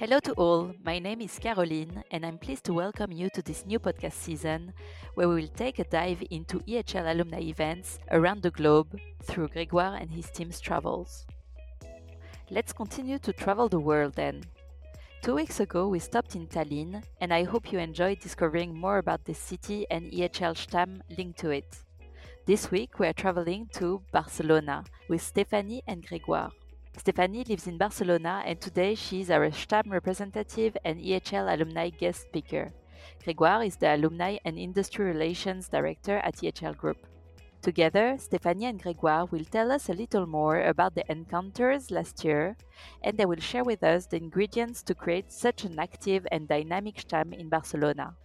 Hello to all, my name is Caroline, and I'm pleased to welcome you to this new podcast season where we will take a dive into EHL alumni events around the globe through Gregoire and his team's travels. Let's continue to travel the world then. Two weeks ago, we stopped in Tallinn, and I hope you enjoyed discovering more about the city and EHL Stamm linked to it. This week, we are traveling to Barcelona with Stephanie and Gregoire. Stephanie lives in Barcelona and today she is our Stamm representative and EHL alumni guest speaker. Grégoire is the Alumni and Industry Relations Director at EHL Group. Together, Stephanie and Grégoire will tell us a little more about the encounters last year and they will share with us the ingredients to create such an active and dynamic Stamm in Barcelona.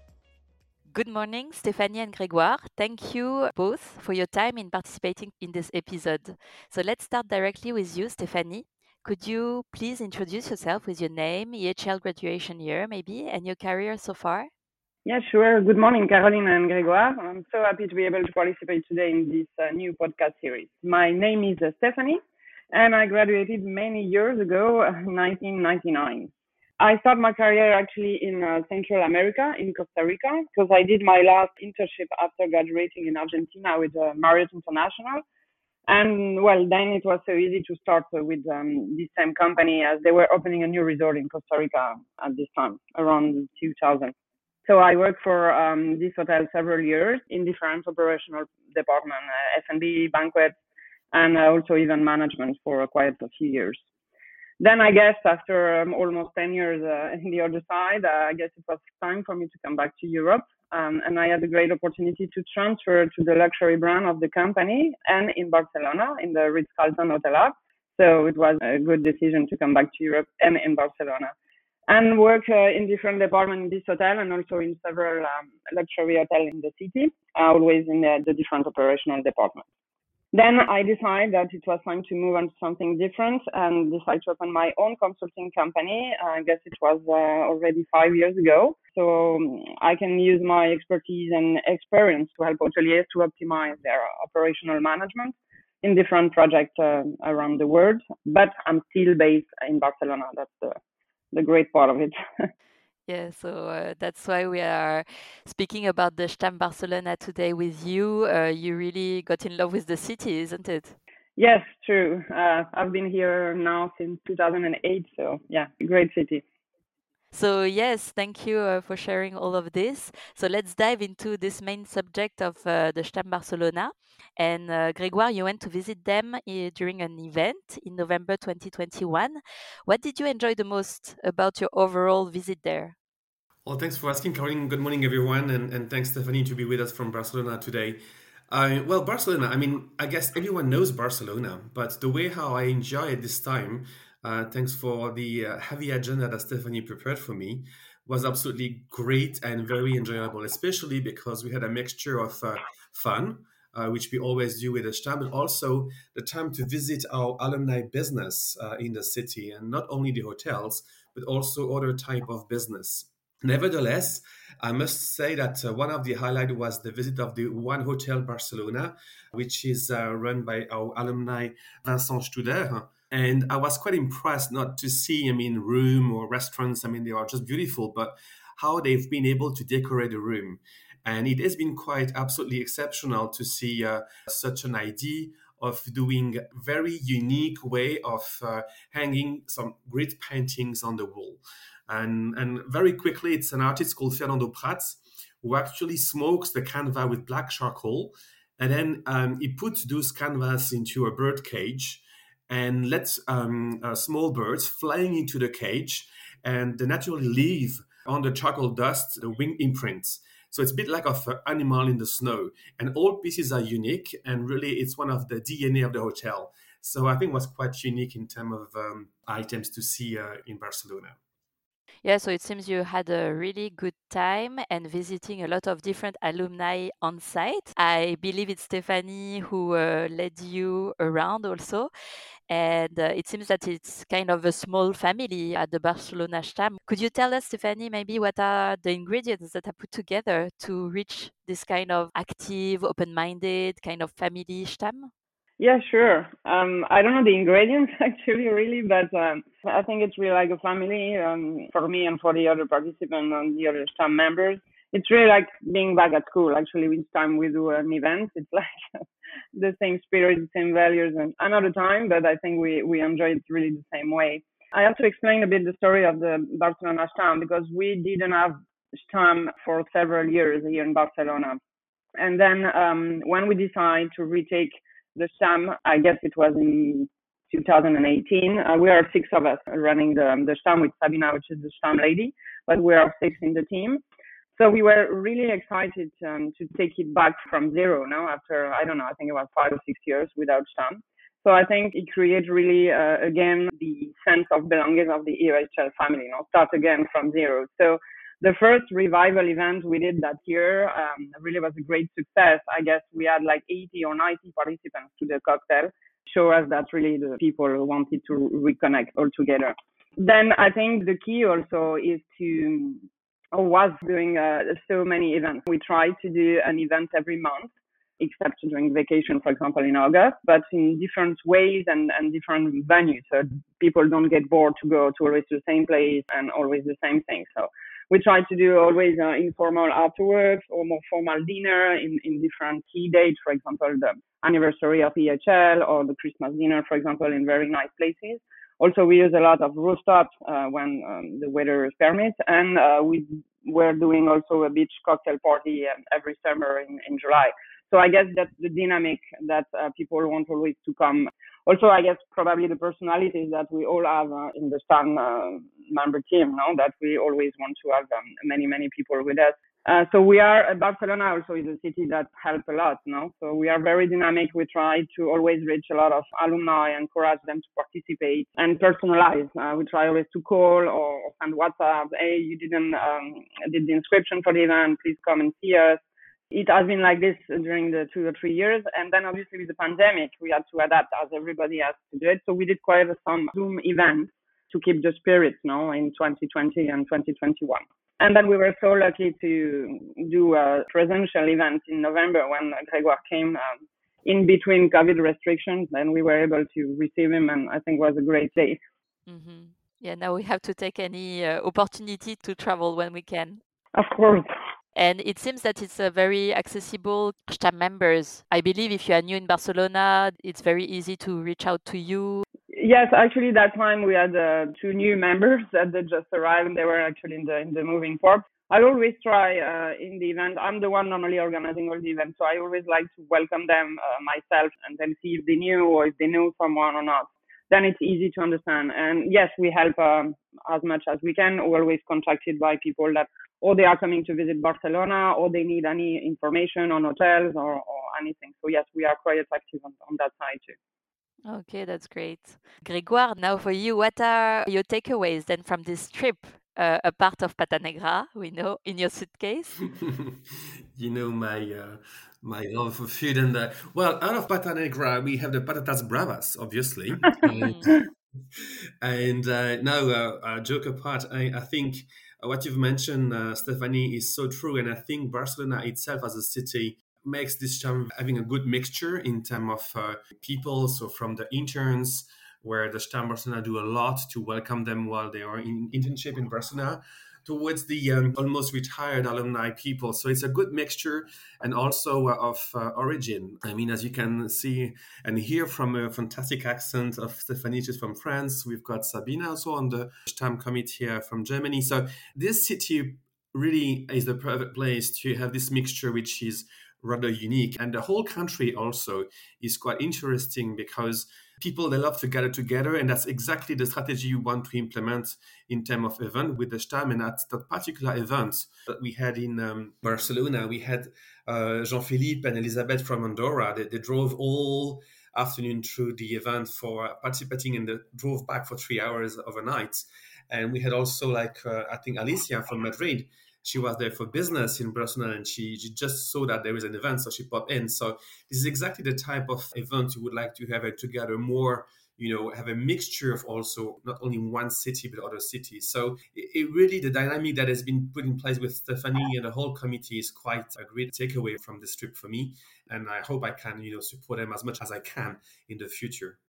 Good morning, Stephanie and Grégoire. Thank you both for your time in participating in this episode. So let's start directly with you, Stephanie. Could you please introduce yourself with your name, EHL graduation year, maybe, and your career so far? Yeah, sure. Good morning, Caroline and Grégoire. I'm so happy to be able to participate today in this uh, new podcast series. My name is uh, Stephanie, and I graduated many years ago, 1999. I started my career actually in uh, Central America, in Costa Rica, because I did my last internship after graduating in Argentina with uh, Marriott International. And well, then it was so easy to start with um, this same company as they were opening a new resort in Costa Rica at this time, around 2000. So I worked for um, this hotel several years in different operational departments, uh, F&B, banquets, and uh, also even management for quite a few years then I guess after um, almost 10 years uh, in the other side, uh, I guess it was time for me to come back to Europe. Um, and I had a great opportunity to transfer to the luxury brand of the company and in Barcelona in the Ritz-Carlton Hotel So it was a good decision to come back to Europe and in Barcelona and work uh, in different departments in this hotel and also in several um, luxury hotels in the city, uh, always in the, the different operational departments. Then I decided that it was time to move on to something different and decided to open my own consulting company. I guess it was uh, already five years ago. So um, I can use my expertise and experience to help hoteliers to optimize their operational management in different projects uh, around the world. But I'm still based in Barcelona. That's the, the great part of it. Yeah, so uh, that's why we are speaking about the Stamm Barcelona today with you. Uh, you really got in love with the city, isn't it? Yes, true. Uh, I've been here now since 2008, so yeah, great city. So, yes, thank you uh, for sharing all of this. So, let's dive into this main subject of uh, the Stamm Barcelona. And uh, Grégoire, you went to visit them uh, during an event in November 2021. What did you enjoy the most about your overall visit there? Well, thanks for asking, Caroline. Good morning, everyone. And, and thanks, Stephanie, to be with us from Barcelona today. Uh, well, Barcelona, I mean, I guess everyone knows Barcelona, but the way how I enjoy it this time, uh, thanks for the uh, heavy agenda that Stephanie prepared for me, was absolutely great and very enjoyable, especially because we had a mixture of uh, fun, uh, which we always do with Stamm, but also the time to visit our alumni business uh, in the city, and not only the hotels, but also other type of business. Nevertheless, I must say that uh, one of the highlights was the visit of the One Hotel Barcelona, which is run by our alumni Vincent Studer. And I was quite impressed not to see, I mean, room or restaurants. I mean, they are just beautiful, but how they've been able to decorate a room. And it has been quite absolutely exceptional to see uh, such an idea of doing a very unique way of uh, hanging some great paintings on the wall. And, and very quickly, it's an artist called Fernando Prats who actually smokes the canvas with black charcoal. And then um, he puts those canvas into a bird cage and lets um, uh, small birds flying into the cage and they naturally leave on the charcoal dust the wing imprints. So it's a bit like of an animal in the snow. And all pieces are unique, and really, it's one of the DNA of the hotel. So I think was quite unique in terms of um, items to see uh, in Barcelona. Yeah, so it seems you had a really good time and visiting a lot of different alumni on site. I believe it's Stephanie who uh, led you around also. And uh, it seems that it's kind of a small family at the Barcelona Stamm. Could you tell us, Stephanie, maybe what are the ingredients that are put together to reach this kind of active, open minded kind of family Stamm? Yeah, sure. Um, I don't know the ingredients actually, really, but um, I think it's really like a family um, for me and for the other participants and the other staff members. It's really like being back at school. Actually, each time we do an event, it's like the same spirit, the same values, and another time, but I think we we enjoy it really the same way. I have to explain a bit the story of the Barcelona Stam because we didn't have Stam for several years here in Barcelona. And then um, when we decided to retake the Stam, I guess it was in 2018. Uh, we are six of us running the the Stam with Sabina, which is the Stam lady, but we are six in the team. So we were really excited um, to take it back from zero now after I don't know I think about five or six years without Stam. So I think it creates really uh, again the sense of belonging of the EHL family. You know, start again from zero. So the first revival event we did that year um, really was a great success. I guess we had like 80 or 90 participants to the cocktail, show us that really the people wanted to reconnect all together. Then I think the key also is to was doing uh, so many events. We try to do an event every month, except during vacation, for example, in August, but in different ways and, and different venues. So people don't get bored to go to always the same place and always the same thing. So we try to do always uh, informal afterwards or more formal dinner in, in different key dates, for example, the anniversary of EHL or the Christmas dinner, for example, in very nice places. Also, we use a lot of rooftop uh, when um, the weather permits, and uh, we were doing also a beach cocktail party um, every summer in, in July. So I guess that's the dynamic that uh, people want always to come. Also, I guess probably the personalities that we all have uh, in the Stam uh, member team, no? that we always want to have um, many, many people with us. Uh, so we are Barcelona also is a city that helps a lot, no? So we are very dynamic. We try to always reach a lot of alumni, encourage them to participate and personalize. Uh, we try always to call or, send WhatsApp. Hey, you didn't um, did the inscription for the event. Please come and see us it has been like this during the two or three years. And then obviously with the pandemic, we had to adapt as everybody has to do it. So we did quite some Zoom events to keep the spirit now in 2020 and 2021. And then we were so lucky to do a presential event in November when Gregoire came um, in between COVID restrictions, and we were able to receive him, and I think it was a great day. Mm-hmm. Yeah, now we have to take any uh, opportunity to travel when we can. Of course. And it seems that it's a very accessible Stam members. I believe if you are new in Barcelona, it's very easy to reach out to you. Yes, actually, that time we had uh, two new members that they just arrived. and They were actually in the in the moving form. I always try uh, in the event. I'm the one normally organizing all the events, so I always like to welcome them uh, myself and then see if they knew or if they knew someone or not. Then it's easy to understand. And yes, we help um, as much as we can. We're always contacted by people that or they are coming to visit Barcelona, or they need any information on hotels or, or anything. So yes, we are quite active on, on that side too. Okay, that's great. Grégoire, now for you, what are your takeaways then from this trip? Uh, a part of Patanegra, we know, in your suitcase. you know my uh, my love for food, and uh, well, out of Patanegra we have the patatas bravas, obviously. and, and uh, now, uh, joke apart, I, I think what you've mentioned, uh, Stephanie, is so true. And I think Barcelona itself as a city makes this Stam having a good mixture in terms of uh, people. So from the interns, where the Stam do a lot to welcome them while they are in internship in Barcelona, towards the um, almost retired alumni people. So it's a good mixture and also uh, of uh, origin. I mean, as you can see and hear from a fantastic accent of Stephanie, she's from France. We've got Sabina also on the Stam committee here from Germany. So this city really is the perfect place to have this mixture, which is rather unique. And the whole country also is quite interesting because people they love to gather together and that's exactly the strategy you want to implement in terms of event with the Stam. And at that particular event that we had in um, barcelona we had uh, jean-philippe and elizabeth from andorra. They, they, drove all afternoon through the event for participating and they drove back for three hours overnight. And we had also like uh, i think alicia from madrid she was there for business in Barcelona and she, she just saw that there was an event, so she popped in. So this is exactly the type of event you would like to have it together more you know have a mixture of also not only one city but other cities so it, it, really the dynamic that has been put in place with stephanie and the whole committee is quite a great takeaway from this trip for me and i hope i can you know support them as much as i can in the future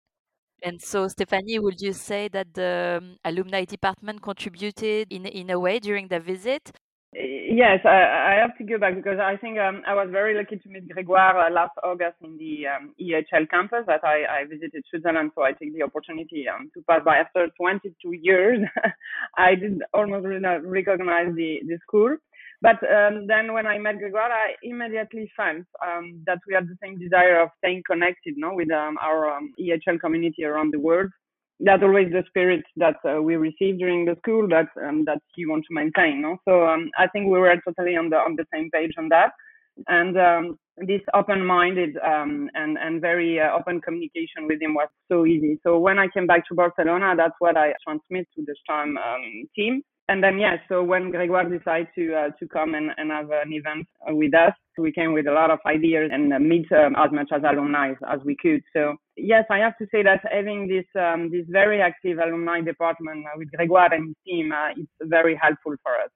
and so, Stephanie, would you say that the um, alumni department contributed in in a way during the visit? Yes, I, I, have to go back because I think um, I was very lucky to meet Grégoire uh, last August in the um, EHL campus that I, I, visited Switzerland. So I take the opportunity um, to pass by. After 22 years, I did almost recognize the, the school. But um, then when I met Grégoire, I immediately felt um, that we had the same desire of staying connected no, with um, our EHL community around the world that's always the spirit that uh, we receive during the school that um, that you want to maintain. No? So um, I think we were totally on the on the same page on that, and um, this open-minded um, and and very uh, open communication with him was so easy. So when I came back to Barcelona, that's what I transmit to the STAM um, team. And then yes, yeah, so when Grégoire decided to uh, to come and, and have an event with us, we came with a lot of ideas and uh, meet um, as much as alumni as we could. So yes, I have to say that having this um, this very active alumni department uh, with Grégoire and his team, uh, it's very helpful for us.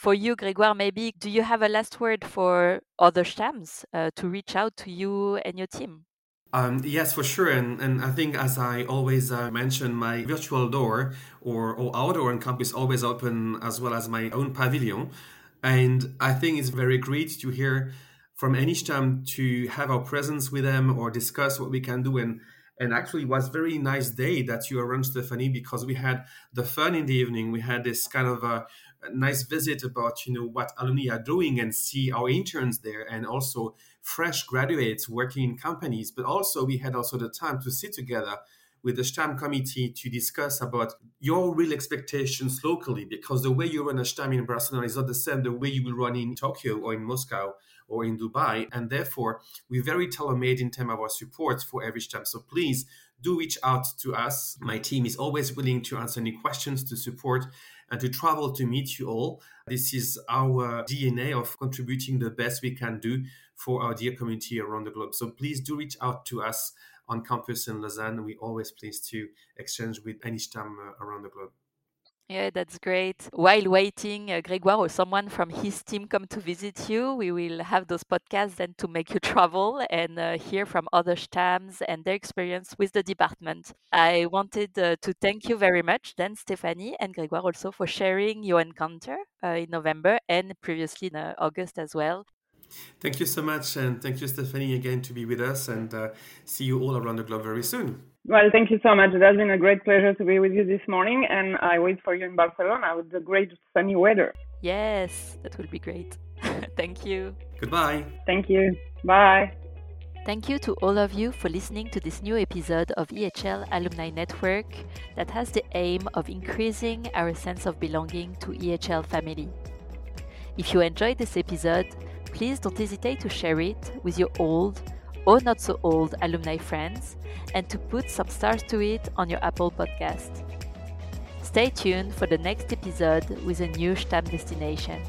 For you, Grégoire, maybe do you have a last word for other Stams uh, to reach out to you and your team? Um, yes, for sure. And, and I think, as I always uh, mention, my virtual door or, or outdoor on campus always open as well as my own pavilion. And I think it's very great to hear from any STAM to have our presence with them or discuss what we can do. And, and actually, it was very nice day that you arranged, Stephanie, because we had the fun in the evening. We had this kind of a, a nice visit about, you know, what alumni are doing and see our interns there and also fresh graduates working in companies. But also, we had also the time to sit together with the STAM committee to discuss about your real expectations locally, because the way you run a STAM in Barcelona is not the same the way you will run in Tokyo or in Moscow or in Dubai. And therefore, we're very tailor-made in terms of our support for every STAM. So please do reach out to us. My team is always willing to answer any questions, to support, and to travel to meet you all. This is our DNA of contributing the best we can do for our dear community around the globe. So please do reach out to us on campus in Lausanne. We're always pleased to exchange with any STAM uh, around the globe. Yeah, that's great. While waiting, uh, Grégoire or someone from his team come to visit you, we will have those podcasts then to make you travel and uh, hear from other STAMs and their experience with the department. I wanted uh, to thank you very much, then Stephanie and Grégoire also for sharing your encounter uh, in November and previously in uh, August as well. Thank you so much, and thank you, Stephanie, again to be with us, and uh, see you all around the globe very soon. Well, thank you so much. It has been a great pleasure to be with you this morning, and I wait for you in Barcelona with the great sunny weather. Yes, that will be great. thank you. Goodbye. Thank you. Bye. Thank you to all of you for listening to this new episode of EHL Alumni Network that has the aim of increasing our sense of belonging to EHL family. If you enjoyed this episode, please don't hesitate to share it with your old or not so old alumni friends and to put some stars to it on your Apple podcast. Stay tuned for the next episode with a new STAM destination.